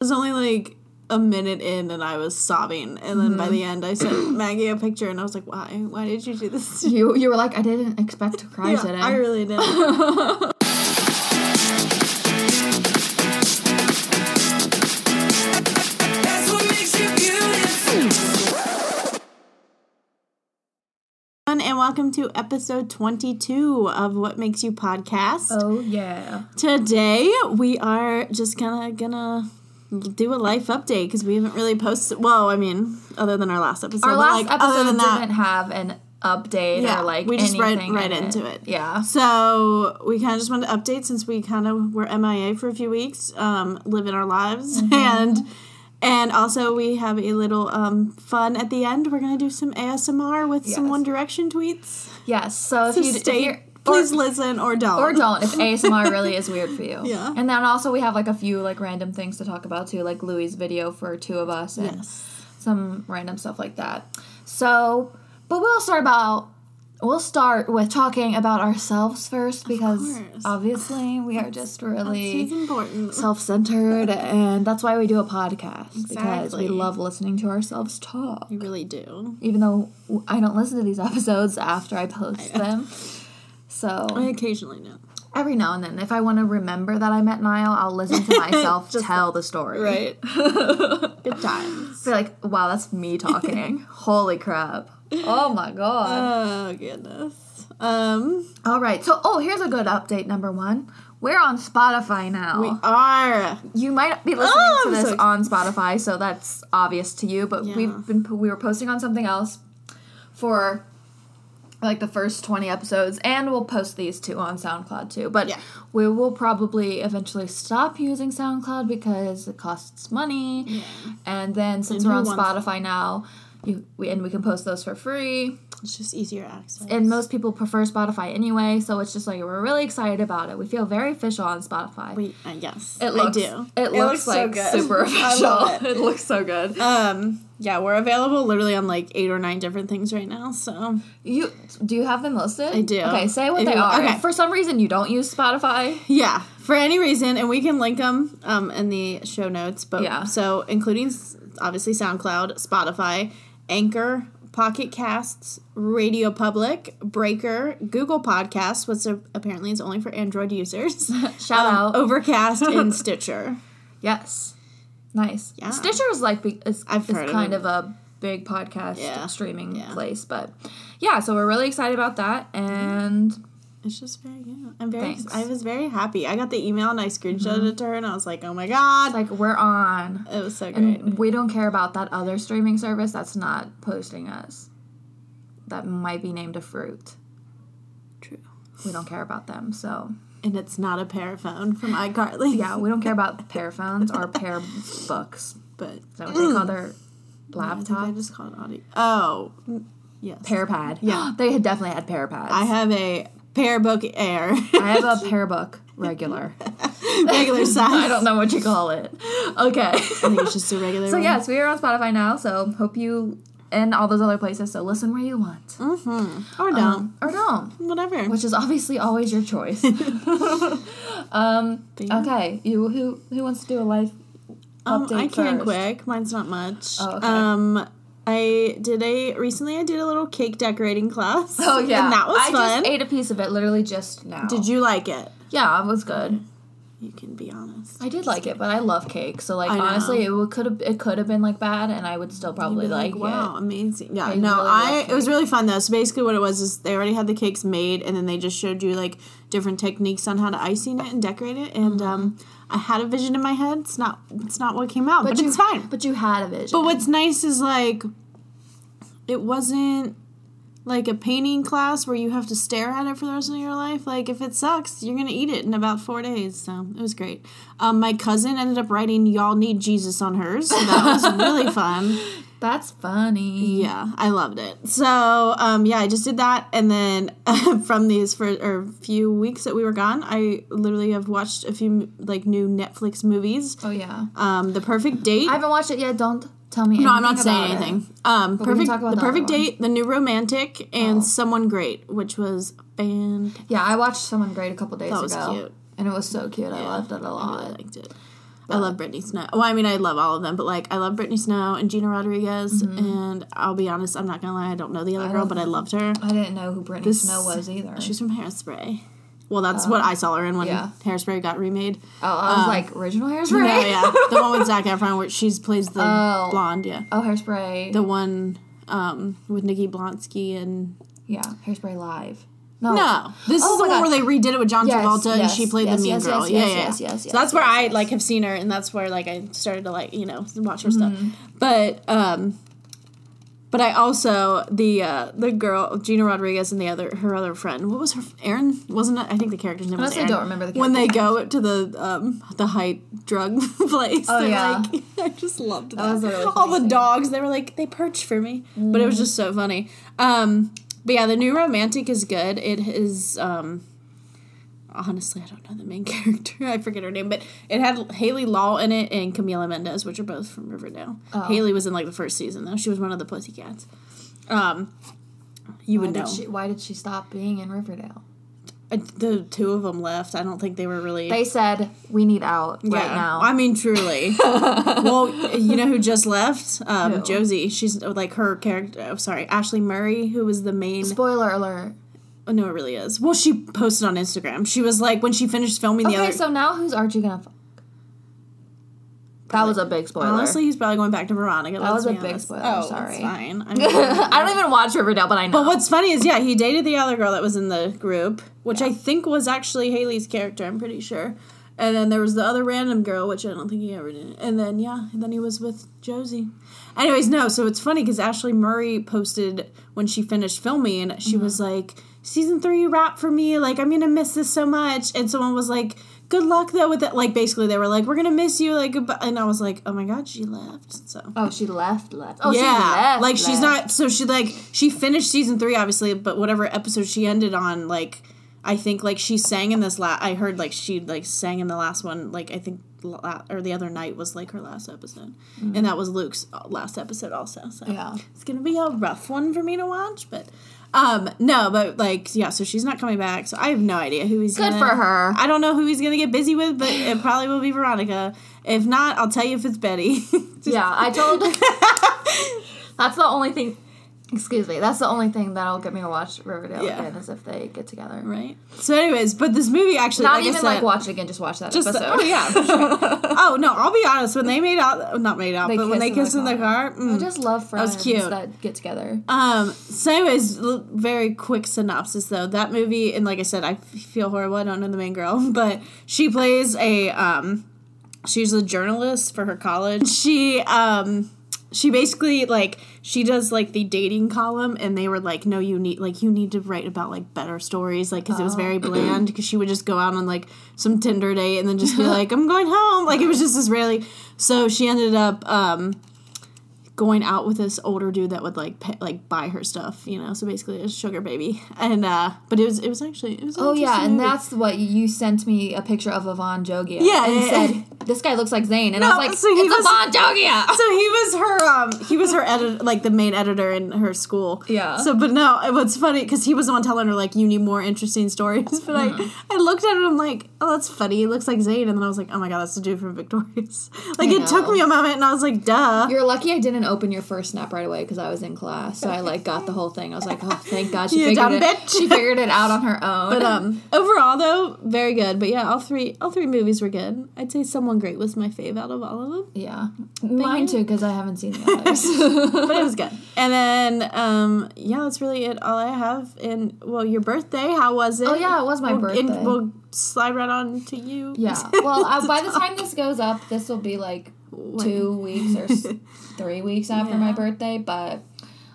was only like a minute in and I was sobbing. And then by mm-hmm. the end, I sent Maggie a picture and I was like, why? Why did you do this? to? You you were like, I didn't expect to cry Yeah, today. I really did. That's what makes you beautiful. and welcome to episode 22 of What Makes You Podcast. oh yeah. Today, we are just kind of gonna do a life update because we haven't really posted. Well, I mean, other than our last episode. Our last like, episode didn't have an update Yeah, or like we just read right in into it. Yeah. So we kind of just wanted to update since we kind of were MIA for a few weeks, um, living our lives, Mm-hmm. and and also we have a little um, fun at the end. We're gonna do some ASMR with some One Direction tweets. Yes. So if So you if stay, you're- please or, listen or don't. or don't if ASMR really is weird for you. Yeah. And then also we have like a few like random things to talk about too, like Louis' video for two of us and Yes. some random stuff like that. So, but we'll start about we'll start with talking about ourselves first because obviously we are just really important. self-centered and that's why we do a podcast because we love listening to ourselves talk You really do. even though i don't listen to these episodes after i post them so I occasionally know. every now and then if i want to remember that i met niall i'll listen to myself tell the story Right. Good times. be like wow that's me talking holy crap oh my god Oh goodness. Um, all right so oh here's a good update number one we're on spotify now we are. You might be listening Oh, to this so on Spotify, so that's obvious to you. But Yeah. we've been we were posting on something else for like the first twenty episodes, and we'll post these two on SoundCloud too. But Yeah. we will probably eventually stop using SoundCloud because it costs money. And then since And we're on Spotify now, you we, and we can post those for free. It's just easier access. And most people prefer Spotify anyway, so it's just like we're really excited about it. We feel very official on Spotify. we, uh, yes, It looks, I do. It, looks, so like good. super I official. love it. it looks so good. Um, yeah, we're available literally on like eight or nine different things right now. So You do you have them listed? I do. Okay, say what If they you- are. okay. If for some reason you don't use Spotify, yeah, for any reason, and we can link them um in the show notes. But Yeah. so including obviously SoundCloud, Spotify, Anchor. Pocket Casts, Radio Public, Breaker, Google Podcasts, which apparently is only for Android users. shout um, out. Overcast and Stitcher. yes, nice. Yeah. Stitcher is like is, I've is heard kind it. of a big podcast Yeah. streaming Yeah. place, but yeah. So we're really excited about that, and It's just very yeah. I'm very Thanks. I was very happy. I got the email and I screenshotted mm-hmm. it to her and I was like, oh my god. like we're on. it was so great. And we don't care about that other streaming service that's not posting us. That might be named a fruit. True. We don't care about them, so And it's not a PearPhone from iCarly. yeah, we don't care about PearPhones or pair books. But Is that what they call their laptop? I just call it audio. Oh, yes. Pear pad. Yeah. they had definitely had pear pads. I have a Pearbook Air. I have a pear book regular. regular size. I don't know what you call it. Okay. I think it's just a regular so one. yes, we are on Spotify now. So hope you and all those other places. So listen where you want, Mm-hmm. Or don't. Um, or don't. Whatever. Which is obviously always your choice. um. Yeah. Okay. You who who wants to do a life Um, update I can first? quick. Mine's not much. Oh, okay. Um, I did a recently. I did a little cake decorating class. Oh yeah, and that was fun. I fun. just ate a piece of it literally just now. Did you like it? Yeah, it was good. You can be honest. I did like it, but I love cake. So like honestly, it could have it could have been like bad, and I would still probably be like, wow, it. amazing. Yeah, I no, really I it was really fun though. So basically, what it was is they already had the cakes made, and then they just showed you like different techniques on how to icing it and decorate it. And um, I had a vision in my head. It's not it's not what came out, but, you, it's fine. But you had a vision. But what's nice is like it wasn't like a painting class where you have to stare at it for the rest of your life. Like if it sucks, you're gonna eat it in about four days. So it was great. Um, my cousin ended up writing "Y'all Need Jesus" on hers, so that was really fun. That's funny. Yeah, I loved it. So um, yeah, I just did that, and then from these for or few weeks that we were gone, I literally have watched a few like new Netflix movies. Oh yeah. Um, The Perfect Date. I haven't watched it yet. Don't tell me. No, I'm not anything saying about it. anything. Um, we can perfect. talk about the perfect date, the new romantic, and Oh. someone great, which was fantastic. Yeah, I watched Someone Great a couple days That was ago, cute. and it was so cute. I loved it a lot. really liked it. I love Brittany Snow. Well, I mean, I love all of them, but like, I love Brittany Snow and Gina Rodriguez. And I'll be honest, I'm not gonna lie, I don't know the other Mm-hmm. Girl, but I loved her. I didn't know who Brittany This- Snow was either. She's from Hairspray. Well, that's what I saw her in when yeah. Hairspray got remade. oh, I was like original hairspray. um, No, yeah, the one with Zac Efron where she's plays the Oh. blonde. Yeah, Oh, hairspray. the one um, with Nikki Blonsky and yeah, hairspray live. No. no, this Oh is the one God. where they redid it with John Yes, Travolta and she played yes, the mean yes, girl. yes, yeah, yeah, yes, yes, so yes, that's where yes, I yes. like have seen her, and that's where like I started to like you know watch her Mm-hmm. stuff. But um, but I also the uh the girl Gina Rodriguez and the other her other friend. What was her Erin? Wasn't it? I think the character's name was Honestly, I Erin. don't remember the when they go to the um the hype drug place. Oh, they're yeah. like, I just loved that. That was really All the dogs they were like they perched for me, but it was just so funny. Um, but yeah, the new romantic is good. It is um honestly, I don't know the main character. I forget her name, but it had Hayley Law in it and Camila Mendes, which are both from Riverdale. Oh. Haley was in like the first season though. She was one of the Pussycats. Um, you Why would did, know. she, why did she stop being in Riverdale? Uh, the two of them left. I don't think they were really. They said we need out right now. I mean, truly. well, you know who just left? Um, Who? Josie. She's like her character. Oh, sorry, Ashley Murray, who was the main. Spoiler alert. Oh, no, it really is. Well, she posted on Instagram. She was like when she finished filming the other. Okay, other. so now who's Archie gonna? Fuck? That was a big spoiler. Honestly, he's probably going back to Veronica. That was a big honest. spoiler, Oh, sorry. it's fine. I mean, I don't even watch Riverdale, but I know. but what's funny is, yeah, he dated the other girl that was in the group, which I think was actually Haley's character. I'm pretty sure. And then there was the other random girl, which I don't think he ever did. And then yeah, and then he was with Josie. Anyways, no. So it's funny because Ashley Murray posted when she finished filming, she Mm-hmm. was like, "Season three wrap for me. Like I'm gonna miss this so much." And someone was like. Good luck though with it. Like basically, they were like, "We're gonna miss you." Like, goodbye. and I was like, "Oh my god, she left." So oh, she left. Left. Oh, yeah, she left. like she's not. So she like she finished season three, obviously, but whatever episode she ended on, like I think like she sang in this last. I heard like she like sang in the last one. Like I think la- or the other night was like her last episode, and that was Luke's uh, last episode also. So. Yeah. it's gonna be a rough one for me to watch, but. Um no, but like yeah, so she's not coming back. So I have no idea who he's Good gonna, for her. I don't know who he's gonna get busy with, but it probably will be Veronica. If not, I'll tell you if it's Betty. Just- Yeah, I told. that's the only thing. Excuse me. That's the only thing that'll get me to watch Riverdale Yeah. again is if they get together. Right. So, anyways, but this movie actually, Not like even I said, like watch it again. Just watch that just the- episode. oh yeah, sure. oh no, I'll be honest. When they made out, not made out, They but when they kiss in kissed the in the car, I mm. just love friends was cute. that get together. um. So, anyways, very quick synopsis though. That movie, and like I said, I feel horrible. I don't know the main girl, but she plays a um. She's a journalist for her college. She um she basically like she does like the dating column and they were like no you need like you need to write about like better stories like because it was very bland because she would just go out on like some tinder date and then just be like i'm going home like it was just this really so she ended up um going out with this older dude that would like pay, like buy her stuff you know so basically a sugar baby and uh but it was it was actually it was an Oh yeah, and movie. that's what you sent me a picture of Avan Jogia. Yeah, and yeah, yeah. said this guy looks like Zayn, and I was like, so he it's was- Avan Jogia. so he was her um he was her edit like the main editor in her school Yeah. so but no what's funny because he was the one telling her like you need more interesting stories but i i looked at it and i'm like oh that's funny he looks like zayn and then i was like oh my god that's the dude from victorious like I it took me a moment and i was like duh You're lucky I didn't open your first snap right away because I was in class, so I like got the whole thing. I was like, oh, thank God she You figured dumb it. bitch. She figured it out on her own. but um overall though very good but yeah all three all three movies were good i'd say someone great was my fave out of all of them yeah, mine too because I haven't seen the others. but it was good and then um yeah that's really it all i have and well your birthday how was it Oh, yeah, it was my We'll- birthday. we'll slide right on to you yeah. Well, uh, by the time this goes up, this will be like two weeks or three weeks after my birthday. But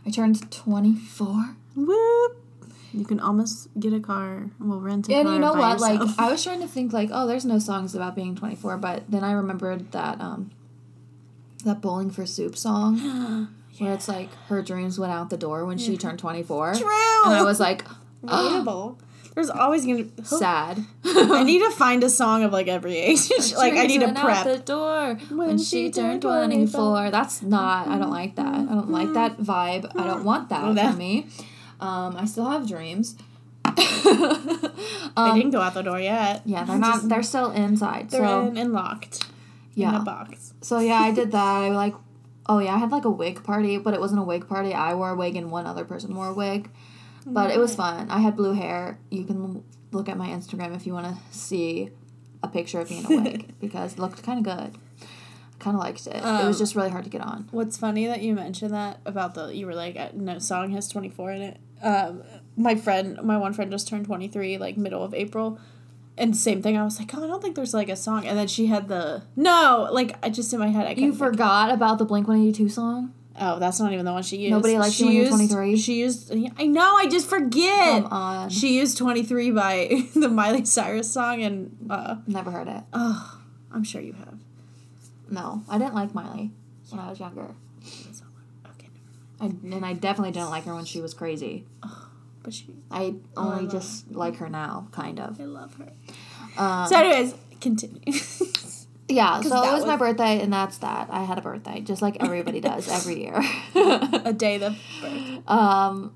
I turned 24. Whoop. You can almost get a car. Well, rent a And car. you know what? Like. I was trying to think like, oh, there's no songs about being 24, but then I remembered that um that Bowling for Soup song where it's like her dreams went out the door when she turned 24. True. And I was like, relatable. There's always gonna. Be sad. I need to find a song of like every age. like I need to went out prep. the door when, When she she turned 24. 24. That's not. I don't like that. I don't like that vibe. I don't want that Well, for me. Um, I still have dreams. they um, didn't go out the door yet. yeah, they're not. They're still inside. They're so in and locked. in Yeah. a box. So yeah, I did that. I like, oh yeah, I had like a wig party, but it wasn't a wig party. I wore a wig and one other person wore a wig, but it was fun. I had blue hair. You can look at my Instagram if you want to see a picture of me in a wig because it looked kind of good. I Kind of liked it. it was Um, just really hard to get on. What's funny that you mentioned that about the you were like uh, no song has twenty four in it. Um, my friend, my one friend just turned twenty three like middle of April, and same thing. I was like, oh, I don't think there's like a song, and then she had the no, like I just in my head I You forgot about the Blink One Eighty Two song. Oh, that's not even the one she used. Nobody likes she you when you're used, 23? She used. I know. I just forget. Come on, She used twenty three by the Miley Cyrus song, and uh, never heard it. oh, I'm sure you have. No, I didn't like Miley when I was younger. Okay, I, and I definitely didn't like her when she was crazy. but she. I Oh, I only just like her now, kind of. I love her. Um, So, anyways, continue. yeah, so it was, my birthday, and that's that. I had a birthday, just like everybody does every year. a day the birth. um,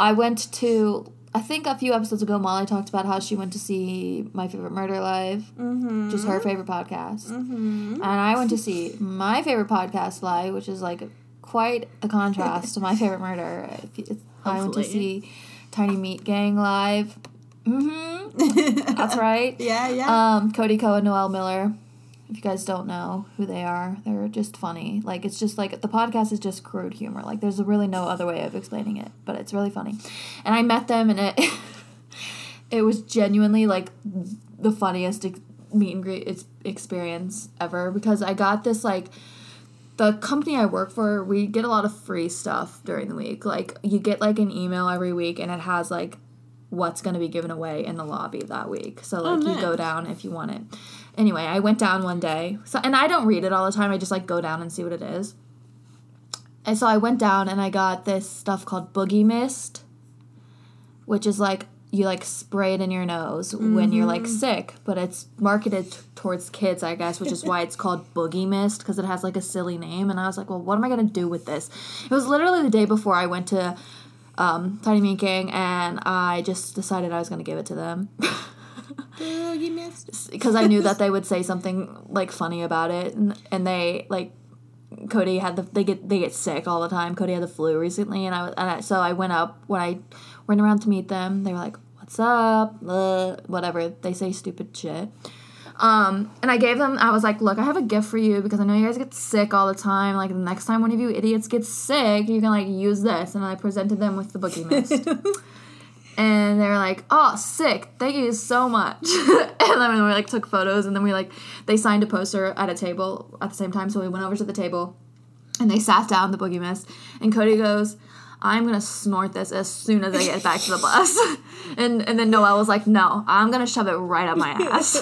I went to. I think a few episodes ago, Molly talked about how she went to see My Favorite Murder live, Mm-hmm. which is her favorite podcast. Mm-hmm. And I went to see my favorite podcast live, which is like quite a contrast to my favorite murder. You- I went to see Tiny Meat Gang live. Mm-hmm. That's right. Yeah, yeah. Um, Cody and Noel Miller. If you guys don't know who they are, they're just funny. Like it's just like the podcast is just crude humor. Like there's really no other way of explaining it, but it's really funny. And I met them, and it it was genuinely like the funniest meet and greet experience ever because I got this like the company I work for, we get a lot of free stuff during the week. Like you get like an email every week and it has like what's going to be given away in the lobby that week. So oh, like you go down if you want it. Anyway, I went down one day. So and I don't read it all the time. I just like go down and see what it is. And so I went down and I got this stuff called boogie mist, which is like you like spray it in your nose when you're like mm-hmm. sick, but it's marketed t- towards kids, I guess, which is why it's called boogie mist because it has like a silly name. And I was like, well, what am I gonna do with this? It was literally the day before I went to um, Tiny Meat Gang, and I just decided I was gonna give it to them. Because I knew that they would say something like funny about it, and, and they like Cody had the they get they get sick all the time. Cody had the flu recently, and I was and I, so I went up when I went around to meet them. They were like, "What's up?" Uh, whatever they say, stupid shit. Um, and I gave them. I was like, "Look, I have a gift for you because I know you guys get sick all the time. Like the next time one of you idiots gets sick, you can like use this." And I presented them with the boogie mist. and they were like, "Oh, sick! Thank you so much." and then we like took photos, and then we like they signed a poster at a table at the same time. So we went over to the table, and they sat down the boogie mist, and Cody goes. I'm gonna snort this as soon as I get back to the bus, and and then Noel was like, "No, I'm gonna shove it right up my ass,"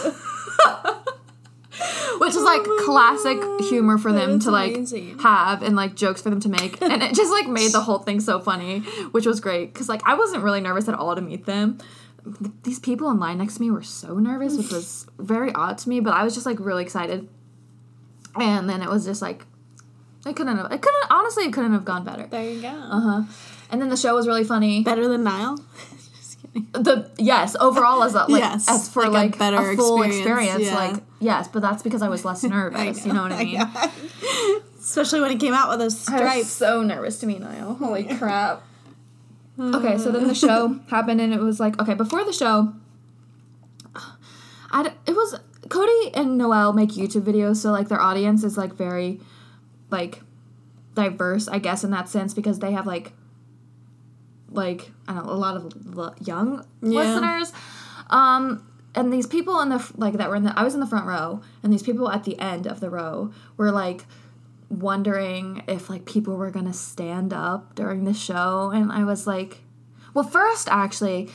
which is like classic humor for them to like amazing. have and like jokes for them to make, and it just like made the whole thing so funny, which was great because like I wasn't really nervous at all to meet them. These people in line next to me were so nervous, which was very odd to me, but I was just like really excited. And then it was just like it couldn't have it couldn't honestly it couldn't have gone better. There you go. Uh huh. And then the show was really funny. Better than Niall. The yes, overall as a like Yes, as for like a better a full experience, experience, yeah. like yes, but that's because I was less nervous. you know what I mean? Especially when it came out with those I was stripes. so nervous to me Niall. Holy crap. okay, so then the show happened, and it was like, okay, before the show, I it was Cody and Noel make YouTube videos, so like their audience is like very, like, diverse, I guess, in that sense because they have like, like I don't know, a lot of l- young Yeah. listeners, um. And these people in the like that were in the I was in the front row, and these people at the end of the row were like wondering if like people were gonna stand up during the show and i was like well first actually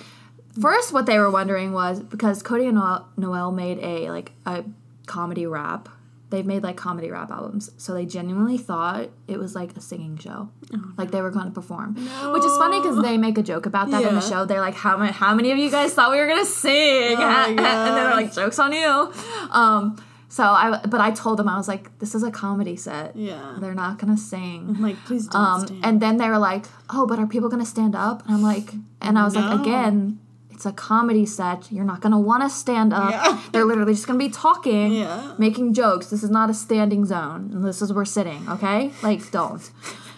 first what they were wondering was because cody and noel, noel made a like a comedy rap they've made like comedy rap albums. So they genuinely thought it was like a singing show. Like they were going to perform. Which is funny because they make a joke about that in the show. They're like how, ma- how many of you guys thought we were going to sing? Oh and they're like jokes on you. Um so i but i told them i was like this is a comedy set. Yeah. they're not gonna sing. I'm like, please don't Um, stand. and then they were like, "Oh, but are people gonna stand up?" And I'm like, and I was like, again, it's a comedy set. You're not gonna want to stand up. Yeah. They're literally just gonna be talking, Yeah. making jokes. This is not a standing zone. And this is where we're sitting. Okay, like don't.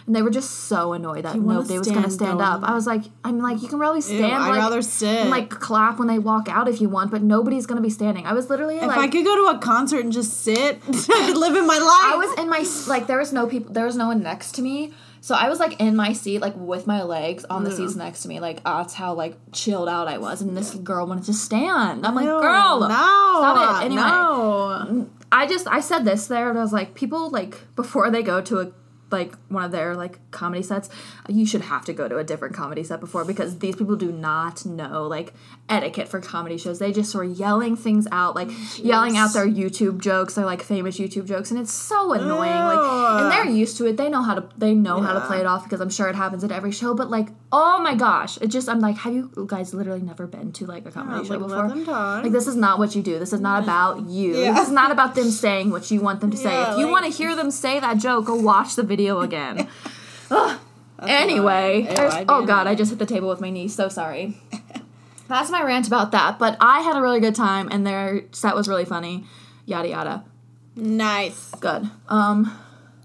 And they were just so annoyed that nobody was gonna stand, stand go up. I was like, I'm like, you can really Ew, stand. I'd like, rather sit. and, like clap when they walk out if you want, but nobody's gonna be standing. I was literally if like, I could go to a concert and just sit, I could live in my life. I was in my like there was no people there was no one next to me. So I was like in my seat like with my legs on the seats mm. next to me. Like that's how like chilled out I was. And this girl wanted to stand. I'm like, Ew, girl, no, stop it. Anyway. no. I just I said this there and I was like, people like before they go to a like one of their like comedy sets, you should have to go to a different comedy set before because these people do not know like etiquette for comedy shows. They just were yelling things out, like yelling out their YouTube jokes, their like famous YouTube jokes, and it's so annoying. Like and they're used to it. They know how to they know how to play it off because I'm sure it happens at every show. But like, oh my gosh, it just I'm like, have you guys literally never been to like a comedy Yeah, show like, before? them talk. Like this is not what you do. This is not about you. Yeah. This is not about them saying what you want them to say. Yeah, if you like- want to hear them say that joke, go watch the video again. Anyway, oh god. I just hit the table with my knee. So sorry. That's my rant about that. But I had a really good time, and their set was really funny. Yada yada. Nice. Good. Um.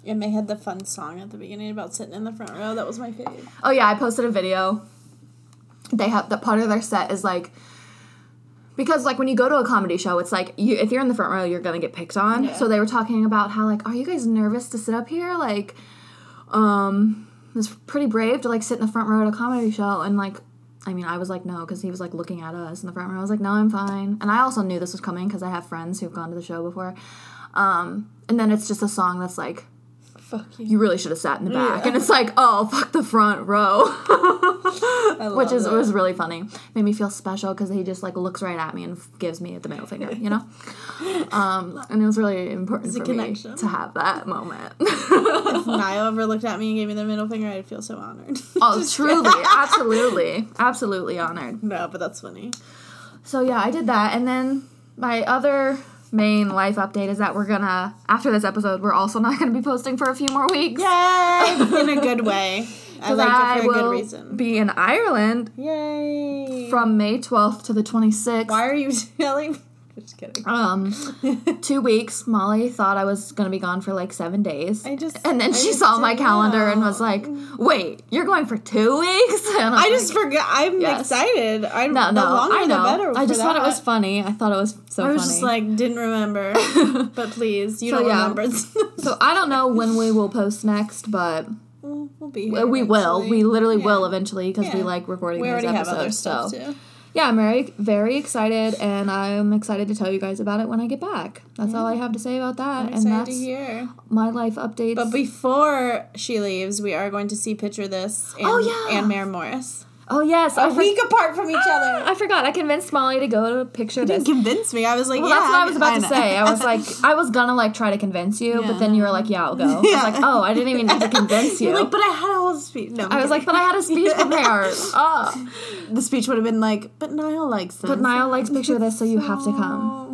And they had the fun song at the beginning about sitting in the front row. That was my favorite. Oh yeah, I posted a video. They have the part of their set is like because like when you go to a comedy show, it's like you if you're in the front row, you're gonna get picked on. Yeah. So they were talking about how like, are you guys nervous to sit up here? Like, um, it's pretty brave to like sit in the front row at a comedy show and like. I mean, I was like, no, because he was like looking at us in the front row. I was like, no, I'm fine. And I also knew this was coming because I have friends who've gone to the show before. Um, and then it's just a song that's like, Fuck you. you really should have sat in the back. Yeah. And it's like, oh, fuck the front row. Which is it. was really funny. Made me feel special because he just like looks right at me and gives me the middle finger, you know. Um, and it was really important for connection. me to have that moment. If Niall ever looked at me and gave me the middle finger, I'd feel so honored. oh, truly, absolutely, absolutely honored. No, but that's funny. So yeah, I did that, and then my other main life update is that we're gonna after this episode, we're also not gonna be posting for a few more weeks. Yay! In a good way. I like it for a will good reason. be in Ireland Yay! from May 12th to the 26th. Why are you telling? Just kidding. Um, two weeks. Molly thought I was gonna be gone for like seven days. I just- and then I she saw my calendar and was like, "Wait, you're going for two weeks?" And I just forgot. I'm Yes. excited. I no, the no, longer I know. the better. I just thought it was funny. I thought it was so funny. I was funny. just like didn't remember, but please, you So, don't yeah. remember. so I don't know when we will post next, but we'll, we'll be we here. we will. We literally Yeah. will eventually because we like recording We these episodes. so too. Yeah, I'm very very excited, and I'm excited to tell you guys about it when I get back. That's all I have to say about that, I'm and excited that's to hear. my life updates. But before she leaves, we are going to see Picture This and, Oh, yeah. and Maren Morris. Oh yes, I A for- week apart from each other. Ah, I forgot. I convinced Molly to go to picture You this. didn't convince me. I was like, Well, yeah. that's what I was about to say. I was like, I was gonna like try to convince you, but then you were like, "Yeah, I'll go." I was Yeah. like, "Oh, I didn't even need to convince you." You're like, but I had a whole speech. No, I was like, "But I had a speech prepared." Oh, the speech would have been like, but Niall likes this. but Niall likes picture this, so you have to come.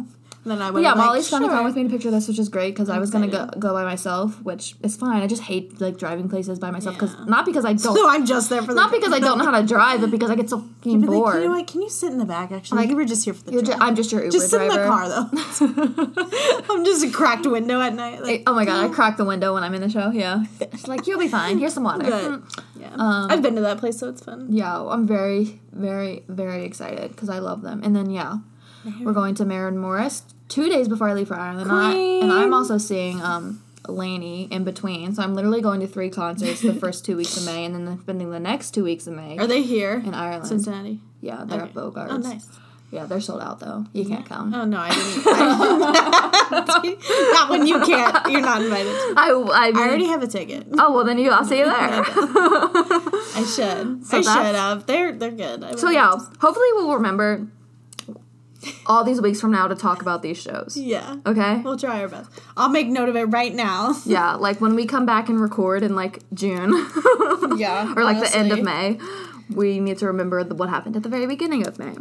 Then I. But yeah, like, Molly's gonna sure. come with me to picture this, which is great because I was gonna go, go by myself, which is fine. I just hate like driving places by myself because Yeah. not because I don't, So I'm just there for the not because I don't know how to drive, but because I get so fucking Be like, bored. you know what? Can you sit in the back? Actually, Like, you were just here for the ju- I'm just your Uber just sit in the car though. I'm just a cracked window at night. Like, Oh my god, I crack the window when I'm in the show. Yeah, it's like you'll be fine. Here's some water. Good. yeah, Um, I've been to that place, so it's fun. yeah, I'm very, very, very excited because I love them. And then yeah, we're going to Maren Morris two days before I leave for Ireland, and, I, and I'm also seeing um Lainey in between. So I'm literally going to three concerts the first two weeks of May, and then spending the next two weeks of May Are they here in Ireland. Cincinnati? Yeah, they're at Bogart's. Oh, nice. Yeah, they're sold out though. You can't come. Oh no, I didn't. I didn't- not when you can't. You're not invited. To. I, I, mean, I already have a ticket. Oh well, then you. I'll see you there. I should. So I should have. They're they're good. I So yeah, hopefully we'll remember all these weeks from now to talk about these shows. yeah. Okay? We'll try our best. I'll make note of it right now. Yeah, like when we come back and record in like June Yeah. or like the end of. May, we need to remember the, what happened at the very beginning of May.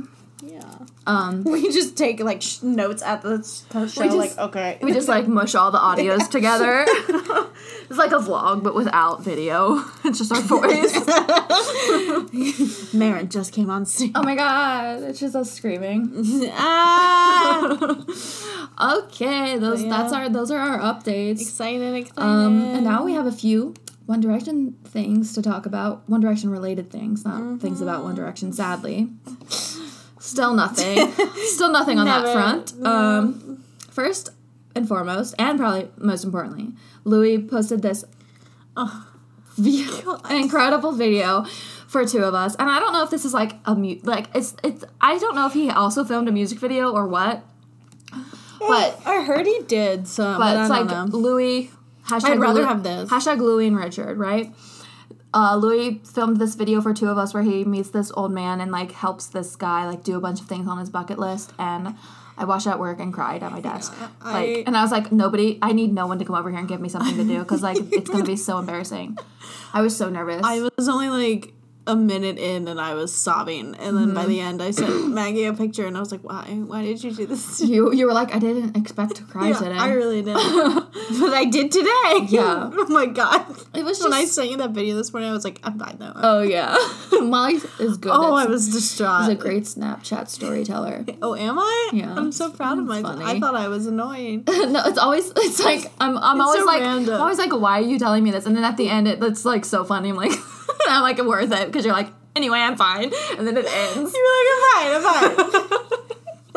Um, We just take like sh- notes at the show. just- like okay. we just like mush all the audios together. It's like a vlog, but without video. It's just our voice. Maren just came on scene. oh my god, it's just us screaming. ah, Okay, those Yeah. that's our those are our updates. excited, excited. Um, and now we have a few One Direction things to talk about. One Direction related things, not things about One Direction. Sadly, still nothing. still nothing on that Never. front. Um, first and foremost, and probably most importantly, Louis posted this video, incredible video for two of us, and I don't know if this is like a mu- like it's it's I don't know if he also filmed a music video or what, but I heard he did some, but but, it's like know. Louis. Hashtag I'd rather Louis- have this. Hashtag Louis and Richard, right? Uh, Louis filmed this video for two of us where he meets this old man and like helps this guy like do a bunch of things on his bucket list and I watched at work and cried at my desk. I- like and I was like, nobody I need no one to come over here and give me something to do because like it's gonna be so embarrassing. I was so nervous. I was only like a minute in and I was sobbing, and then by the mm-hmm. end I sent Maggie a picture, and I was like, "Why? Why did you do this?" to you you were like, I didn't expect to cry Yeah, today. I really didn't. but I did today. Yeah. oh my god! it was When I sent you that video this morning, I was like, "I'm fine though. Oh yeah. Molly is good. oh, I was distraught. She's a great Snapchat storyteller. Oh, am I? Yeah. I'm so proud of myself. I thought I was annoying. no, it's always it's like I'm I'm always so like random. I'm always like why are you telling me this? And then at the end it, it's like so funny. I'm like I'm like it worth it because you're like anyway I'm fine, and then it ends. You're like, I'm fine. I'm fine.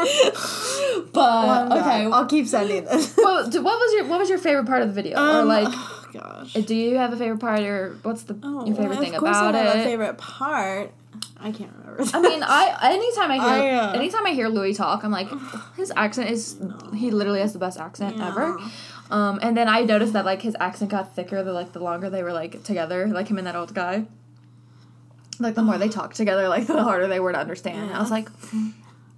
But okay, I'll keep sending this. well, what was your what was your favorite part of the video? or Um, like, oh, gosh. do you have a favorite part, or what's the Oh, your favorite well, thing about I have it? A favorite part. I can't remember. I mean, I anytime I hear I, uh, anytime I hear Louis talk, I'm like, his accent is he literally has the best accent Yeah. ever. Um, and then I noticed that like his accent got thicker the like the longer they were like together, like him and that old guy. Like the more they talked together, like the harder they were to understand. I was like,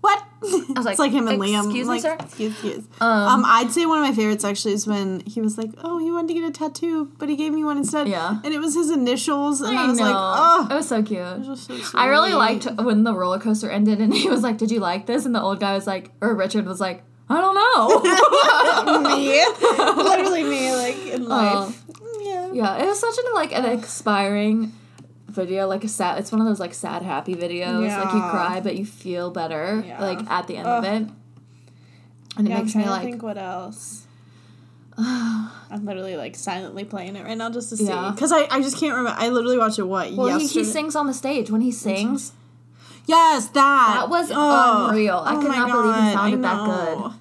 What? I was like, it's like him and Liam. "Excuse me, like, sir?" Excuse, excuse. Um, Um, I'd say one of my favorites actually is when he was like, "Oh, he wanted to get a tattoo, but he gave me one instead." Yeah. and it was his initials, and I, I was know. like, "Oh, it was so cute. was so I really liked when the roller coaster ended, and he was like, "Did you like this?" And the old guy was like, or Richard was like, "I don't know." me, literally me, like in uh, life. yeah. Yeah, it was such an like an inspiring video, like a sad. It's one of those like sad happy videos. Like you cry, but you feel better. Yeah. Like at the end Ugh. of it, and it Yeah, makes me like, think what else. I'm literally like silently playing it right now just to see Yeah. because I, I just can't remember. I literally watched it what well, he, yesterday. he sings on the stage when he sings. Yes, that That was unreal. I could my not believe he God, sounded that good.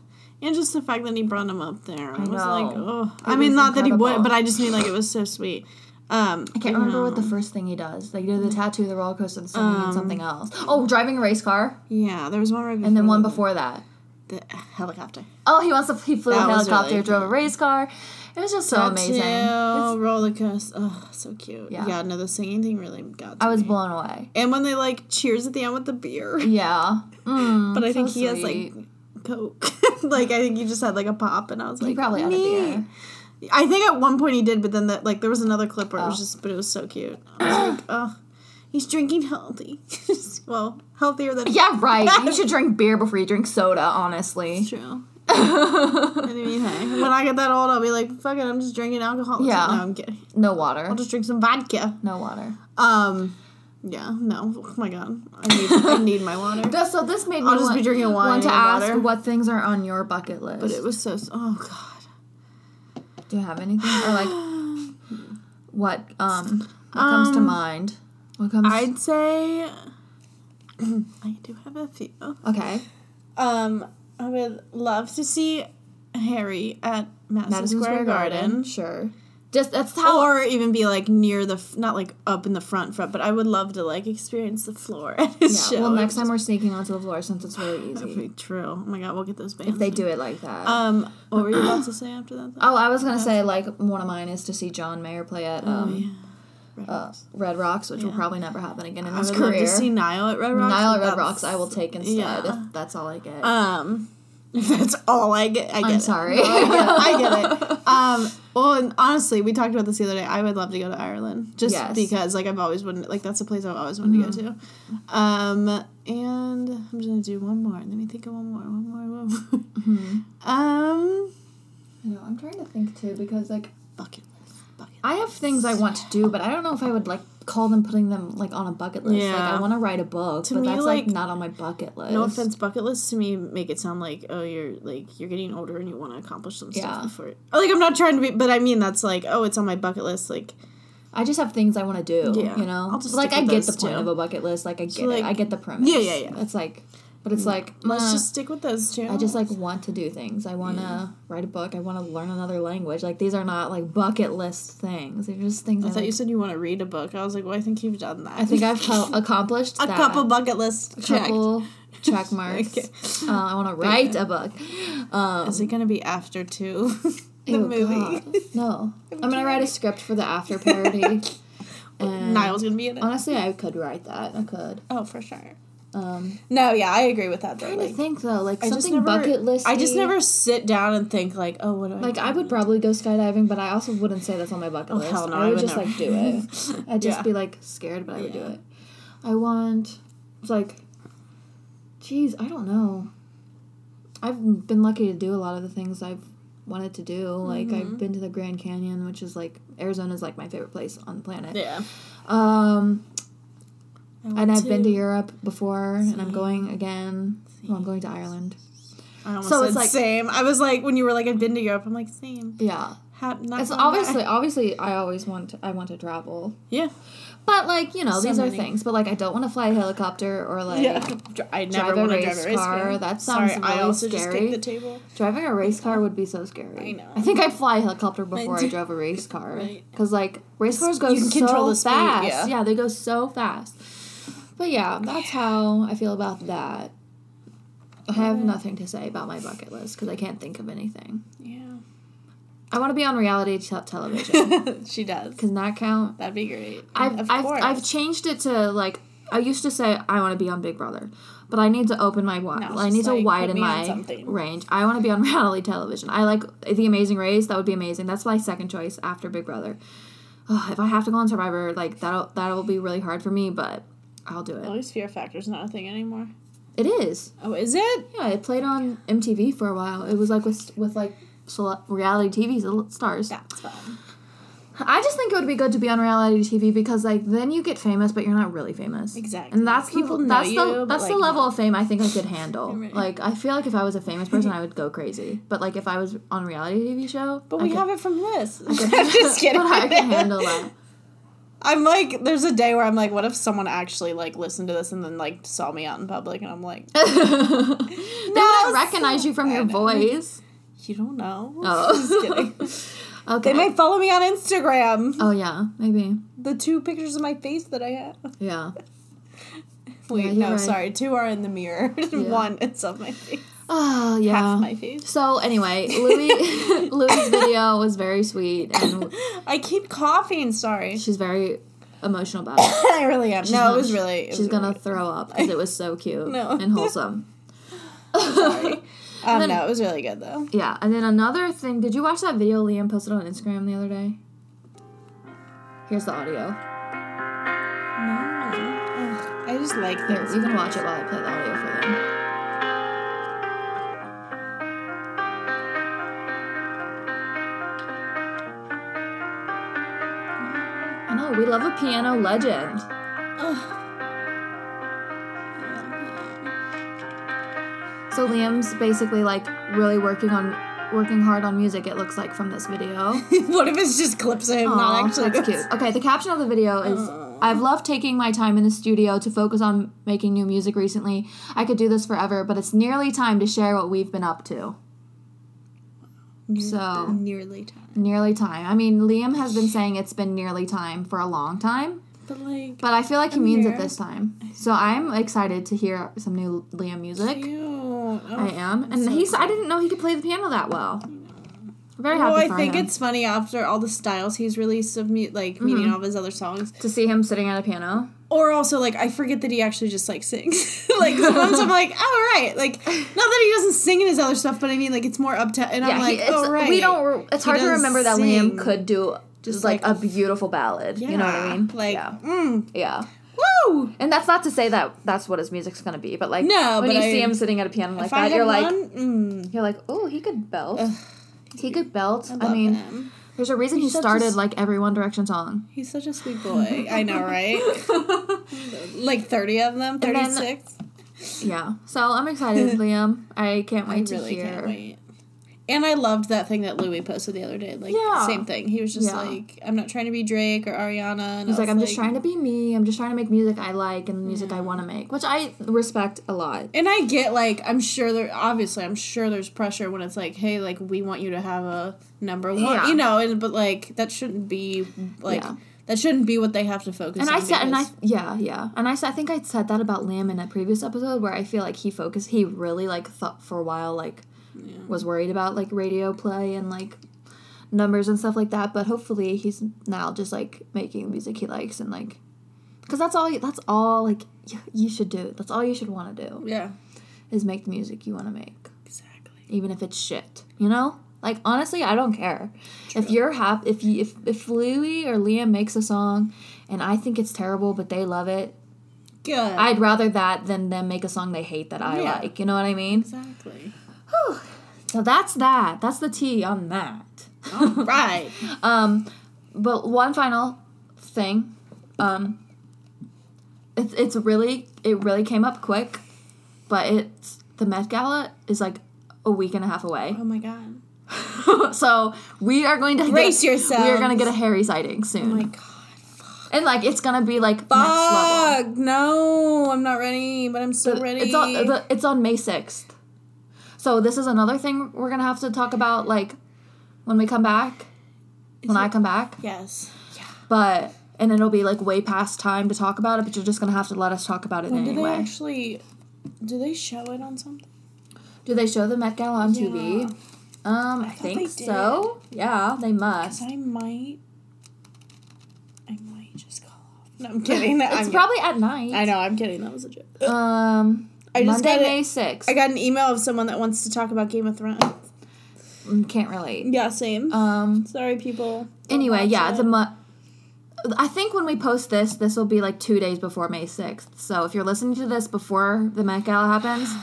And just the fact that he brought him up there, I, was know. like, oh. It I mean, not that he would, but I just mean like it was so sweet. Um, I can't remember what the first thing he does. Like did the tattoo, the roller coaster, the singing, and something else. Oh, driving a race car, Yeah, there was one right and then one before that. the helicopter. Oh, he wants to. He flew That a helicopter, really drove a race car. It was just so amazing. Tattoo, It's- roller coaster. Oh, so cute. Yeah. Yeah. no, the singing thing really got. I was me. blown away. And when they like cheers at the end with the beer, Yeah. Mm, but I so think he has like coke. like I think he just had like a pop, and I was like, He probably had "Neat." there. I think at one point he did, but then that like there was another clip where it was Oh. just, but it was so cute. I was like, oh, he's drinking healthy. well, healthier than Yeah, right. you should drink beer before you drink soda, honestly. True. I mean, hey, when I get that old, I'll be like, fuck it, I'm just drinking alcohol. Yeah. No, I'm kidding. No water. I'll just drink some vodka. No water. Um, yeah, no. Oh my god, I need, I need my water. So this made me I'll just want, be drinking wine want to ask water. what things are on your bucket list. But it was so. Oh god. Do you have anything or like what um what comes to Um, mind? What comes? I'd say. I do have a few. okay. Um, I would love to see Harry at Madison, Madison Square, Garden. Sure. Just that's how. Or even be like near the, f- not like up in the front front, but I would love to like experience the floor at his yeah. show. Well, next time we're sneaking onto the floor since it's really easy. be true. Oh my god, we'll get those bands. If they do it like that. Um, what were you about to say after that? though? oh, I was gonna say like one of mine is to see John Mayer play at um, Oh, yeah. Red uh, Rocks. Red Rocks, which will probably never happen again in I his would love career. to see Niall at Red Rocks. Niall at Red Rocks, I will take instead yeah. if that's all I get. Um, if that's all I get, I get. I'm it. sorry. No, I get it. I get it. Um, well, and honestly, we talked about this the other day. I would love to go to Ireland just Yes. because, like, I've always wanted, like, that's a place I've always wanted to go to. Um, and I'm just gonna do one more. Let me think of one more. One more. One more. Um, I know, I'm trying to think too because like bucket list. Bucket I have things I want to do, but I don't know if I would like call them putting them like on a bucket list. Like Yeah. I want to write a book, To but me, that's like, like- not on my bucket list. No offense, bucket lists to me make it sound like oh you're like you're getting older and you want to accomplish some Yeah. stuff before. Oh, like I'm not trying to be, but I mean that's like oh it's on my bucket list. Like I just have things I want to do. Yeah. You know, I'll just like I get the point too. of a bucket list. Like I get like- it. I get the premise. Yeah, yeah, yeah. It's like, but it's like let's nah, just stick with those two. I just like want to do things. I want to write a book. I want to learn another language. Like these are not like bucket list things. They're just things. I, I thought like- you said you want to read a book. I was like, well, I think you've done that. I think I've co- accomplished a that. couple bucket lists checked. couple check marks. Okay. uh, I want to write a book. Um, Is it gonna be after two? the ew, movie. God. No, I'm gonna write a script for the after parody. and Niall's gonna be in it. honestly, I could write that. I could. Oh, for sure. Um, No, yeah, I agree with that. Though. to Like, think though, like I just something never, bucket list. I just never sit down and think like, oh, what do I Like do? I would probably go skydiving, but I also wouldn't say that's on my bucket Oh, list. hell no, I I would would just never. like do it. I'd just Yeah. be like scared, but I would do it. I want. It's like, geez, I don't know. I've been lucky to do a lot of the things I've wanted to do. Like Mm-hmm. I've been to the Grand Canyon, which is like Arizona is like my favorite place on the planet. Yeah. Um, I and I've been to Europe before, and I'm going again. Well, I'm going to Ireland. I almost So said it's like- same. I was like, when you were like, I've been to Europe. I'm like, same. Yeah, it's obviously obviously I always want to, I want to travel. yeah. But like you know, So these are things. But like, I don't want to fly a helicopter or like Yeah. I never drive a want to race drive a race car. car. That sounds Sorry, I really scary. the table. driving a race car would be so scary. I know. I think I'd fly a helicopter before I do- drove a race car Right. because like race cars go You can so control the speed, fast. yeah. they go so fast. But yeah, that's how I feel about that. I have mm-hmm. nothing to say about my bucket list because I can't think of anything. Yeah. I want to be on reality te- television. she does. Can that count? That'd be great. I've, of I've, course. I've changed it to like I used to say I want to be on Big Brother, but I need to open my wi- No, I need just to like, widen put me on my something. range. I want to be on reality television. I like The Amazing Race. That would be amazing. That's my second choice after Big Brother. Ugh, if I have to go on Survivor, like that'll that'll be really hard for me, but I'll do it. At least Fear Factor's not a thing anymore. It is. Oh, is it? Yeah, it played on MTV for a while. It was like with with like cele- reality TV stars. That's fun. I just think it would be good to be on reality TV because like then you get famous, but you're not really famous. Exactly. And that's People the, that's you, the that's the like, level not- of fame I think I could handle. Right. Like I feel like if I was a famous person, I would go crazy. But like if I was on a reality TV show, But I we could- have it from this. I could- I'm just kidding. I can handle that. I'm like, there's a day where I'm like, what if someone actually like listened to this and then like saw me out in public and I'm like, they wouldn't recognize you from your voice. you don't know. Oh. just kidding. Okay. They might follow me on Instagram. oh yeah, maybe. The two pictures of my face that I have. Yeah. Wait, you're no, right. sorry. Two are in the mirror. One is of my face. Oh yeah. Half my face. So anyway, Louis Louis' video was very sweet and I keep coughing. Sorry. she's very emotional about it. I really am. no, gonna- it was really. It She's was gonna really- throw up because it was so cute No. and wholesome. Sorry. Um, then- no, it was really good though. Yeah, and then another thing. Did you watch that video Liam posted on Instagram the other day? Here's the audio. No. I just like Here, you can watch it while I play the audio know we love a piano legend. So Liam's basically like really working on working hard on music. It looks like from this video. what if it's just clips of him Aw, not actually? that's cute. Okay, the caption of the video is I've loved taking my time in the studio to focus on making new music recently. I could do this forever, but it's nearly time to share what we've been up to. So, Nearly time. nearly time. I mean, Liam has been saying it's been nearly time for a long time, But like, but I feel like he means here. it this time. So, I'm excited to hear some new Liam music. ew. Oh, I am. And he's I didn't know he could play the piano that well. I'm very happy Well, I think him. it's funny after all the styles he's released of me, like Mm-hmm. meaning all of his other songs, to see him sitting at a piano. or also like I forget that he actually just like sings. like sometimes I'm like, oh right, like not that he doesn't sing in his other stuff, but I mean like it's more up to, and I'm like, he- it's, oh right, we don't. It's He hard to remember that sing. Liam could do just like, like a beautiful ballad. You know what I mean? Like, yeah, mm, yeah. woo. And that's not to say that that's what his music's gonna be, but like No, when but you I- see him sitting at a piano like that, you're like one, mm, you're like, oh, he could belt. He could mm. belt. I, love mean, him. There's a reason he He's such a started s- like every One Direction song. He's such a sweet boy. I know, right? like 30 of them, then- 36. Yeah. So I'm excited, Liam. I can't I wait to really hear. And I loved that thing that Louis posted the other day. Like, Yeah. same thing. He was just Yeah. like, I'm not trying to be Drake or Ariana. And He's like, I'm just trying to be me. I'm just trying to make music I like and music I want to make, which I respect a lot. And I get, like, I'm sure there, obviously, I'm sure there's pressure when it's like, hey, like, we want you to have a number one, Yeah. you know, and, but, like, that shouldn't be, like, Yeah. that shouldn't be what they have to focus on. And on. I said, and I yeah, yeah, and I I think I said that about Liam in a previous episode where I feel like he focused, he really like thought for a while, like was worried about like radio play and like numbers and stuff like that. But hopefully, he's now just like making music he likes and like, because that's all, that's all like you should do. That's all you should want to do yeah. is make the music you want to make. Exactly. even if it's shit. You know? Like honestly, I don't care. If you're happy if you if if Louis or Liam makes a song and I think it's terrible but they love it, Good. I'd rather that than them make a song they hate that I Yeah. like. You know what I mean? exactly. So that's that. That's the tea on that. All right. Um but one final thing. Um it's it's really it really came up quick, but it's the Met Gala is like a week and a half away. Oh my god. so we are going to Brace yourself. We are going to get a Harry sighting soon, Oh my god. and like it's going to be like next level. Fuck. No, I'm not ready, but I'm so ready. It's on it's on May sixth. So this is another thing we're gonna have to talk about, like when we come back, when I come back. yes. Yeah. But and it'll be like way past time to talk about it. But you're just gonna have to let us talk about it When do they actually? Do they show it on something? Do they show the Met Gala on TV? Um, I, thought think so. Yeah, they must. I might. I might just call off. No, I'm kidding. It's I'm probably at night. I know. I'm kidding. That was a joke. Um, I just Monday, got May sixth. I got an email of someone that wants to talk about Game of Thrones. Mm, Can't relate. Yeah, same. Um. Sorry, people. Anyway, yeah, it. the mu- I think when we post this, this will be like two days before May sixth. So if you're listening to this before the Met Gala happens,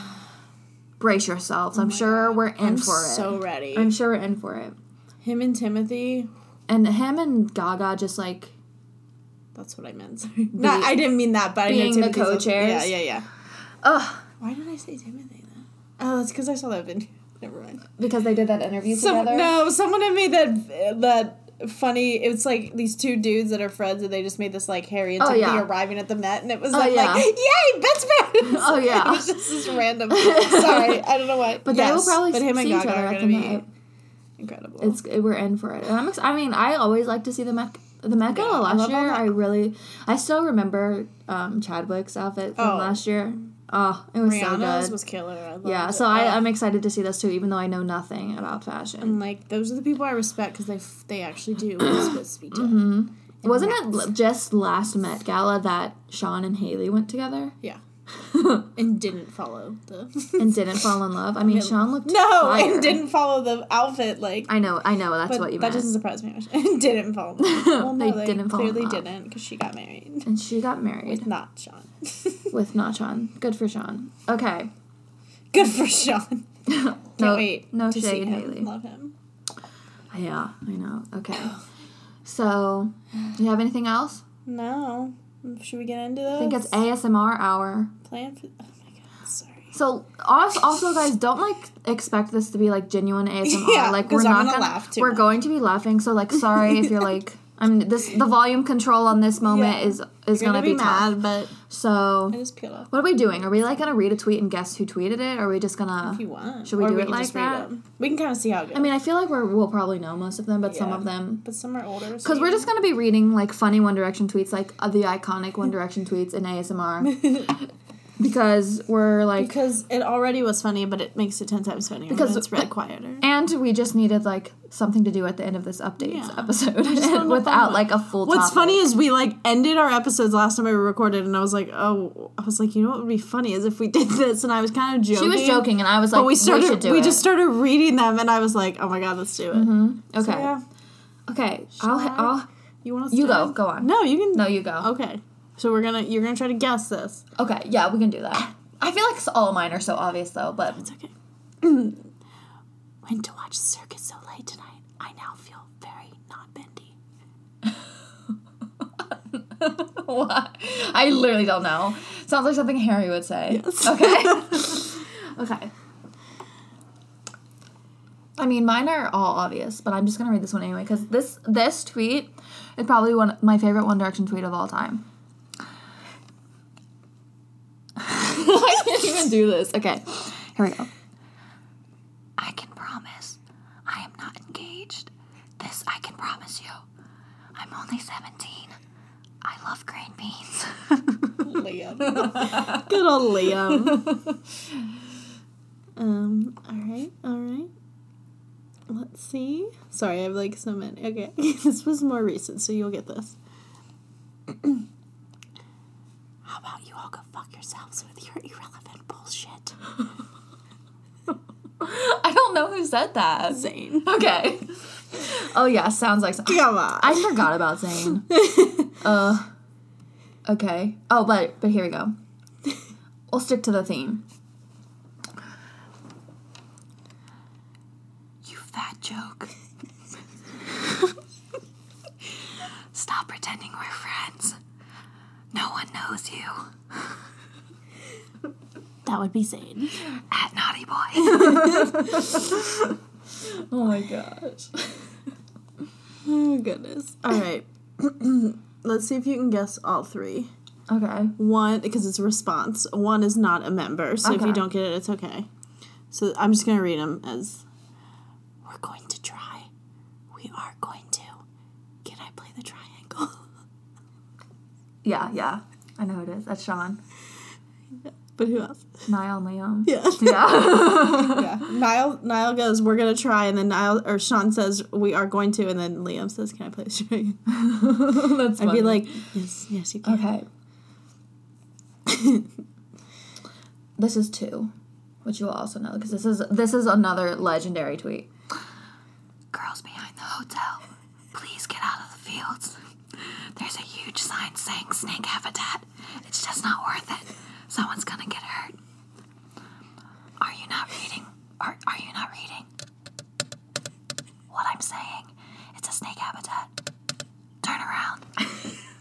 brace yourselves. I'm sure we're in Oh I'm for it. so ready. I'm sure we're in for it. Him and Timothy. And him and Gaga just like That's what I meant. Sorry. Not, I didn't mean that, but I know being the co-chairs? Yeah, yeah, yeah. Ugh Why did I say Timothy then? Oh, that's because I saw that video. Never mind. because they did that interview Some, together. no, someone had made that that funny. It's like these two dudes that are friends, and they just made this like Harry and Oh, Timothy yeah. arriving at the Met, and it was Oh, like, yeah. like yay, best friends. Oh, yeah. it was just this random. Sorry, I don't know why. But they will probably but him and see each Gaga other at the Met. incredible. It's we're in for it. And I'm ex- I mean, I always like to see the Met the Met Gala Yeah, last year. I really I still remember um Chadwick's outfit from Oh. last year. Oh, it was so Rihanna's good. was killer. I yeah, it. so I, Oh. I'm excited to see this too, even though I know nothing about fashion. And like those are the people I respect because they f- they actually do what it's supposed to be. Mm-hmm. Wasn't it just last Met Gala that Sean and Haley went together Yeah, and didn't follow the and didn't fall in love? I mean, Sean looked no, fire. and didn't follow the outfit like. I know, I know. That's what you that meant. doesn't surprise me. And didn't follow. Well, no, They they, didn't fall in clearly love. didn't because she got married and she got married with not Sean. with not Sean. Good for Sean. Okay. Good for Sean. Can't no, wait. no to see shade, him. Haley. Love him. Yeah, I know. Okay. So, do you have anything else? No. Should we get into this? I think it's ASMR hour. plan for. Oh my god, sorry. So, also, also, guys, don't like expect this to be like genuine ASMR. Yeah, like we're I'm not gonna gonna, laugh too We're much. going to be laughing. So, like, sorry if you're like, I'm this. The volume control on this moment Yeah. is is You're gonna, be, tough. mad, but So, I just peeled off. what are we doing? Are we like gonna read a tweet and guess who tweeted it? Or are we just gonna? If you want, Should we Or do it like that? We can kind of see how it goes. I mean, I feel like we're we'll probably know most of them, but some of them but some are older. Because we're just gonna be reading like funny One Direction tweets, like uh, the iconic One Direction tweets in ASMR. because we're like, because it already was funny, but it makes it ten times funnier Because- it's really quieter. and we just needed like something to do at the end of this updates Yeah. episode without like a full. What's topic. funny is we like ended our episodes last time we recorded, and I was like, oh, I was like, you know what would be funny is if we did this, and I was kind of joking. she was joking, and I was like, but we started. should do we it. just started reading them, and I was like, oh my god, let's do it. Mm-hmm. okay, So, yeah, okay. I'll, I? I'll you want to? You go, go on. No, you can. no, you go. Okay, so we're gonna you're gonna try to guess this. Okay, yeah, we can do that. I feel like all mine are so obvious though, but it's okay. Went to watch Cirque du Soleil tonight. I now feel very not bendy. what? I literally don't know. Sounds like something Harry would say. Yes. Okay. okay. I mean, mine are all obvious, but I'm just gonna read this one anyway because this this tweet is probably one my favorite One Direction tweet of all time. I can't even do this. Okay, here we go. I can promise I am not engaged. This I can promise you. I'm only 17. I love green beans. Liam. Good old Liam. um, alright, alright. Let's see. Sorry, I have like so many. Okay. this was more recent, so you'll get this. How about you all go fuck yourselves with your irrelevant bullshit? I don't know who said that. Zayn. Okay. Oh yeah, sounds like something. Come on. I forgot about Zayn. uh. Okay. Oh, but but here we go. We'll stick to the theme. You fat joke. Stop pretending we're friends. No one knows you. that would be Zayn. At Naughty Boy. oh my gosh. Oh goodness. Alright. Let's see if you can guess all three. Okay. One, because it's a response. One is not a member, so if you don't get it, it's okay. So I'm just gonna read them as we're going to try. We are going to. Can I play the triangle? Yeah, yeah. I know who it is. That's Sean. but who else? Niall and Liam. Yeah. Yeah. yeah. Niall Niall goes, We're gonna try, and then Niall or Sean says, We are going to, and then Liam says, Can I play the triangle? That's I'd be like, Yes, yes, you can. okay. this is two, which you will also know because this is this is another legendary tweet. Girls behind the hotel, please get out of the fields. There's a huge sign saying snake habitat. It's just not worth it. Someone's gonna get hurt. Are you not reading? Are, are you not reading? What I'm saying, it's a snake habitat. Turn around.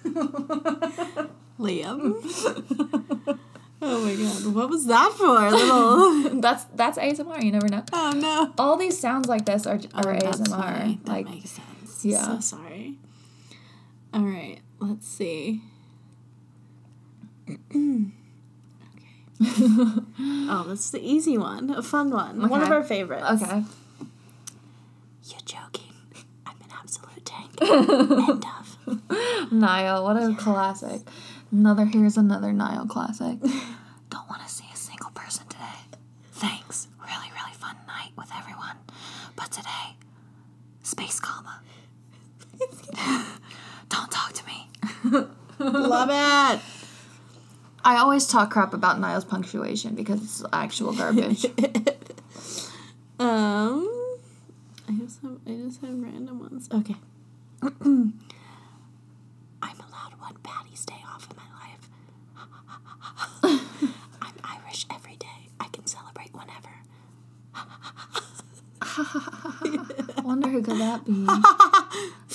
Liam. oh my god. What was that for? Little That's that's ASMR. You never know. Oh no. All these sounds like this are, are Oh, ASMR. funny. That Like makes sense. yeah. So sorry. All right. Let's see. okay. oh, this is the easy one. A fun one. One of Okay. our favorites. okay. You're joking. I'm an absolute tank. End of. Niall, what a classic. Another here's another Niall classic. Don't want to see a single person today. Thanks. Really, really fun night with everyone. But today, space comma. Don't talk to me. Love it. I always talk crap about Niall's punctuation because it's actual garbage. Um, I just have I just have random ones. Okay. I'm allowed one Patty's Day off in my life. I'm Irish every day. I can celebrate whenever. I wonder who could that be.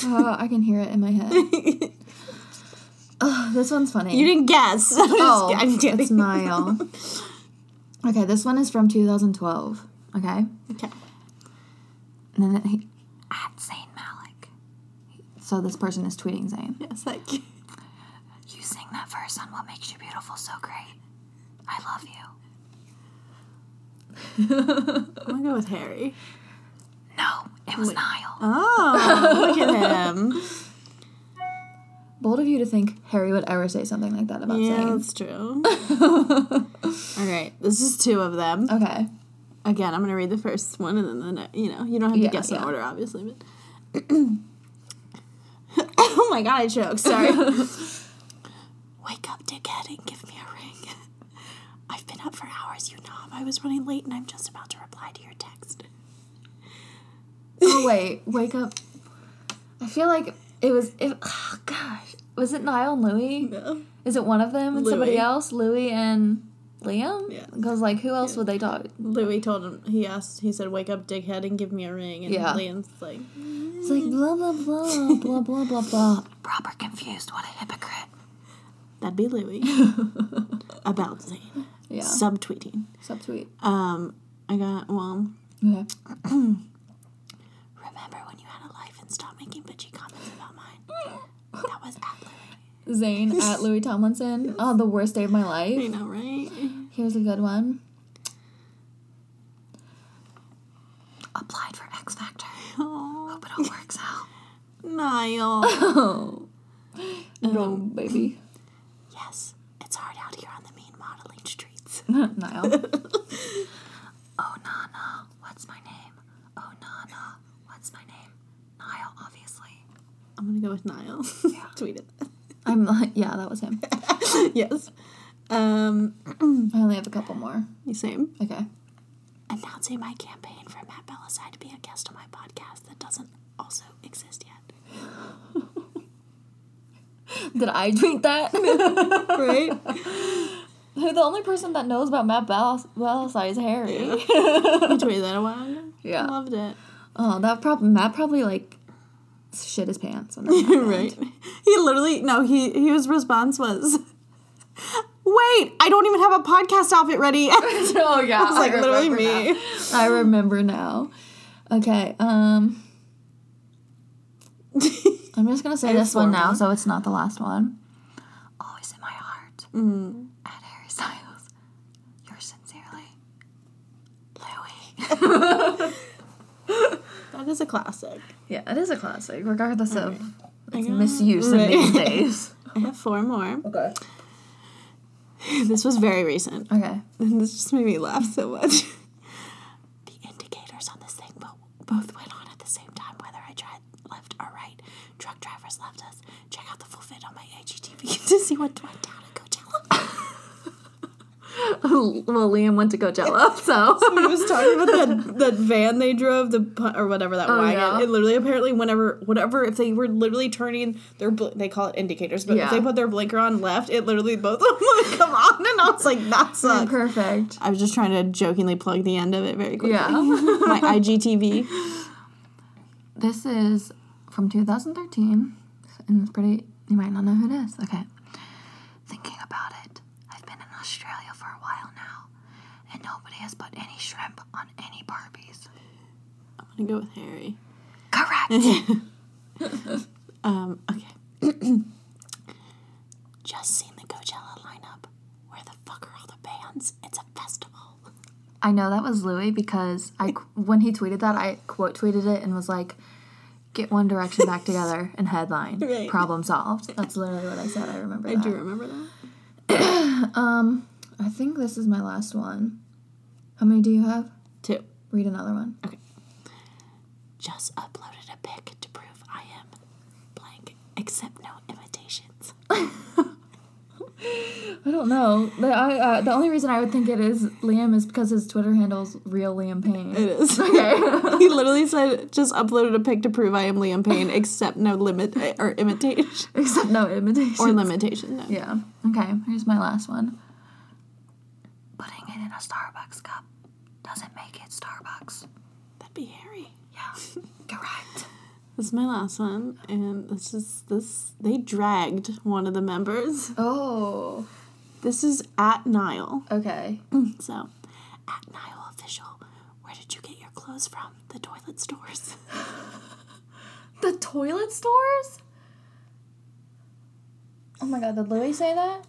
Uh, I can hear it in my head. Ugh, this one's funny. You didn't guess. I'm just- Oh, I'm kidding. it's Niall. Okay, this one is from 2012. Okay, Okay. and then he at Zayn Malik. So this person is tweeting Zayn. Yes, thank you. You sing that verse on "What Makes You Beautiful" so great. I love you. I'm gonna go with Harry. No, it was Niall. Oh, look at him. Bold of you to think Harry would ever say something like that about Yeah, Zayn. that's true. All right, this is two of them. Okay. Again, I'm gonna read the first one, and then the ne- you know you don't have to Yeah, guess in yeah. order, obviously. But oh my god, I choked. Sorry. Wake up, dickhead, and give me a ring. I've been up for hours, you knob. I was running late, and I'm just about to reply to your text. Oh wait, wake up. I feel like it was. It, oh, gosh, was it Niall and Louis? No. Is it one of them and somebody else? Louis and Liam? Yeah. Because like, who else would they talk? Louis told him. He asked. He said, "Wake up, dickhead, and give me a ring." And Yeah. Liam's like, It's like blah blah blah blah blah blah blah. Proper confused. What a hypocrite. That'd be Louis. About Zayn. Yeah. Subtweeting. Subtweet. Um, I got, well, Okay. remember when you had a life and stopped making bitchy comments about mine? That was at Louis. Zayn at Louis Tomlinson. Oh, the worst day of my life. I know, right? Here's a good one. Applied for X Factor. Oh, Hope it all works out. Niall. Oh. No, um, baby. yes, it's hard out here on the mean modeling streets. Niall. oh, Nana. What's my name? Oh, Nana. What's my name? Niall, obviously. I'm gonna go with Niall. Tweeted that. I'm like, yeah, that was him. yes. Um, I only have a couple more. You same. Okay. Announcing my campaign for Matt Bellassai to be a guest on my podcast that doesn't also exist yet. Did I tweet that? Right? the only person that knows about Matt Bell- Bellassai is Harry. you tweeted that a while ago. Yeah. Loved it. Oh, that probably Matt probably like shit his pants. When that right. He literally no, he his response was Wait, I don't even have a podcast outfit ready. oh yeah, It's like literally me. I remember now. Okay, um, I'm just gonna say this one now, so it's not the last one. Always in my heart. Mm. At Harry Styles, yours sincerely, Louis. That is a classic. yeah, it is a classic, regardless of its got- misuse in these days. I have four more. Okay. This was very recent. Okay. And this just made me laugh so much. the indicators on this thing bo- both went on at the same time, whether I tried left or right. Truck drivers left us. Check out the full fit on my IGTV to see what went down at Coachella. Well, Liam went to Coachella, so. he was talking about that, that van they drove, the or whatever that Oh, wagon. yeah. It literally, apparently, whenever, whatever, if they were literally turning their, bl- they call it indicators, but Yeah. if they put their blinker on left, it literally both of them would come on, and I was like, that sucks. Perfect. I was just trying to jokingly plug the end of it very quickly. Yeah. My IGTV. This is from 2013, and it's pretty. You might not know who it is. Okay. Thinking about it, I've been in Australia for a while now, and nobody has put any shrimp on any Barbies. I'm gonna go with Harry. Correct. Um, okay. Just seen the Coachella lineup. Where the fuck are all the bands? It's a festival. I know that was Louis because I when he tweeted that, I quote tweeted it and was like, "Get One Direction back together and headline. Right. Problem solved." That's literally what I said. I remember. I that. do remember that. Um, I think this is my last one. How many do you have? Two. Read another one. Okay. Just uploaded a pic to prove I am blank, except no imitations. I don't know. The, I, uh, the only reason I would think it is Liam is because his Twitter handle's real Liam Payne. It is. Okay. he literally said, just uploaded a pic to prove I am Liam Payne, except no limit or imitation Except no imitation. or limitation. No. Yeah. Okay, here's my last one. Putting it in a Starbucks cup doesn't make it Starbucks. That'd be Harry. Yeah. Correct. This is my last one, and this is this. They dragged one of the members. Oh. This is at Niall. Okay. So, at Niall official, where did you get your clothes from? The toilet stores. The toilet stores? Oh my god, did Louis say that?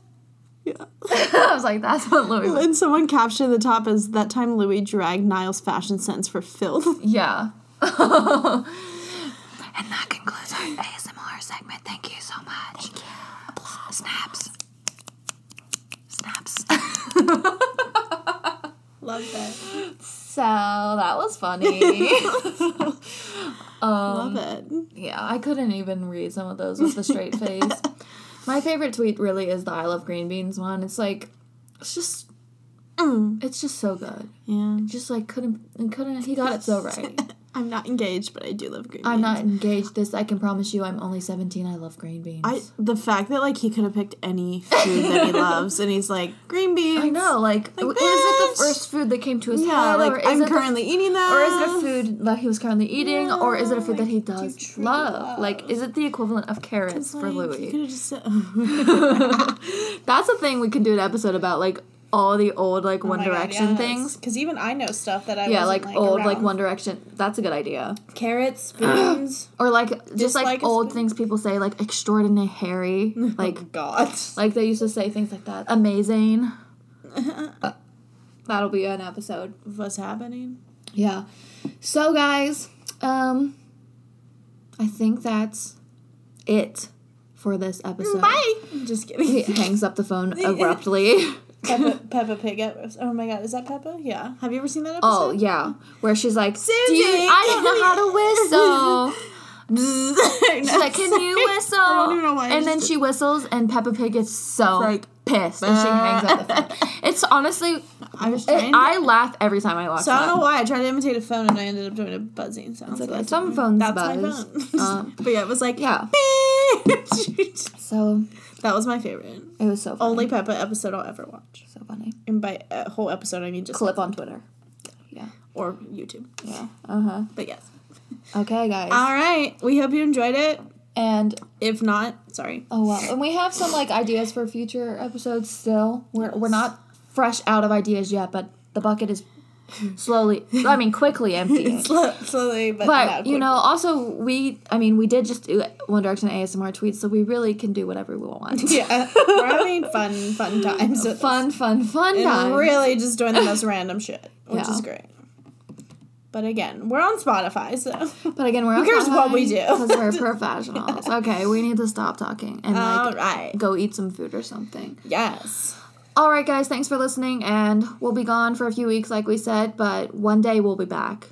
Yeah. I was like, that's what Louis was. And someone captioned the top as that time Louis dragged Niall's fashion sense for filth. Yeah. and that concludes our ASMR segment. Thank you so much. Thank you. Snaps. Snaps. Love that. so that was funny. Um, Love it. yeah, I couldn't even read some of those with a straight face. My favorite tweet really is the I love green beans one. It's like, it's just, Mm. it's just so good. Yeah. Just like couldn't, couldn't. He got it so right. I'm not engaged, but I do love green beans. I'm not engaged. This I can promise you. I'm only 17. I love green beans. I the fact that like he could have picked any food that he loves, and he's like green beans. I know. Like, Like, is it the first food that came to his Yeah, head, like I'm currently eating that. Or is it a food that he was currently eating, or is it a food that he like, do does love? love? Like, is it the equivalent of carrots It's for like, Louis? said. That's a thing we can do an episode about, like all the old like One Direction things. Because even I know stuff that I Yeah, like, wasn't, old like around. One Direction. That's a good idea. carrots, beans. Or like just like Dislike a old spoon. things people say, like extraordinary Harry, like God. like they used to say things like that. Amazing. That'll be an episode. Of What's happening? Yeah. So guys, um I think that's it for this episode. Bye. Just kidding. He hangs up the phone abruptly. Peppa, Peppa Pig. episode. Oh my God, is that Peppa? Yeah. Have you ever seen that episode? Oh yeah, where she's like, Susie, "Do you, I don't know how to whistle." She's like, "Can you whistle?" I don't even know why. And then she whistles, and Peppa Pig gets so like, pissed, and she hangs up the phone. It's honestly, I was it, trying. I laugh every time I watch so I don't know why I tried to imitate a phone and I ended up doing a buzzing sound. It's so Some phones That's buzz. my phone. Um, but yeah, it was like yeah. So that was my favorite. it was so funny. Only Peppa episode I'll ever watch. so funny. And by a whole episode, I mean just Clip on Twitter. Yeah. Or YouTube. Yeah. Uh huh. But yes. Okay, guys. All right. We hope you enjoyed it. and If not, sorry. oh well, and we have some like ideas for future episodes. Still, we're we're not fresh out of ideas yet, but the bucket is slowly. I mean, quickly emptying. Slow, slowly, but But you know, also we, I mean, we did just do One Direction ASMR tweets, so we really can do whatever we want. yeah, we're having fun, fun times. fun, fun, fun this. time. and really just doing the most random shit, which Yeah. is great. But again, we're on Spotify, so But again, we're on Who cares what we do? because we're professionals. Okay, we need to stop talking and like right. go eat some food or something. Yes. All right, guys, thanks for listening, and we'll be gone for a few weeks, like we said, but one day we'll be back.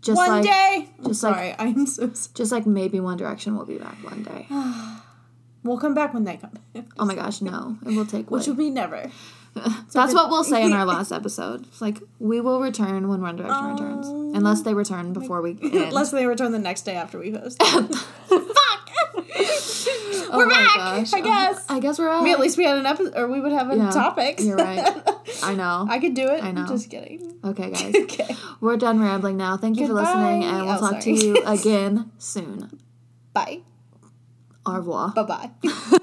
Just One like, day. I'm just like- sorry. I'm so. Sorry. just like maybe One Direction will be back one day. We'll come back when they come. Oh my gosh, no, it will take. Which Which will be never. That's what we'll say in our last episode. It's like we will return when One Direction returns, um, unless they return before we end. Unless they return the next day after we post. Oh we're back. gosh. I guess. I guess we're out. I mean, at least we had an episode, or we would have a Yeah, topic. you're right. I know. I could do it. I know. Just kidding. Okay, guys. okay. We're done rambling now. Thank you for listening, and we'll Oh, talk to you again soon. Bye. Au revoir. Bye bye.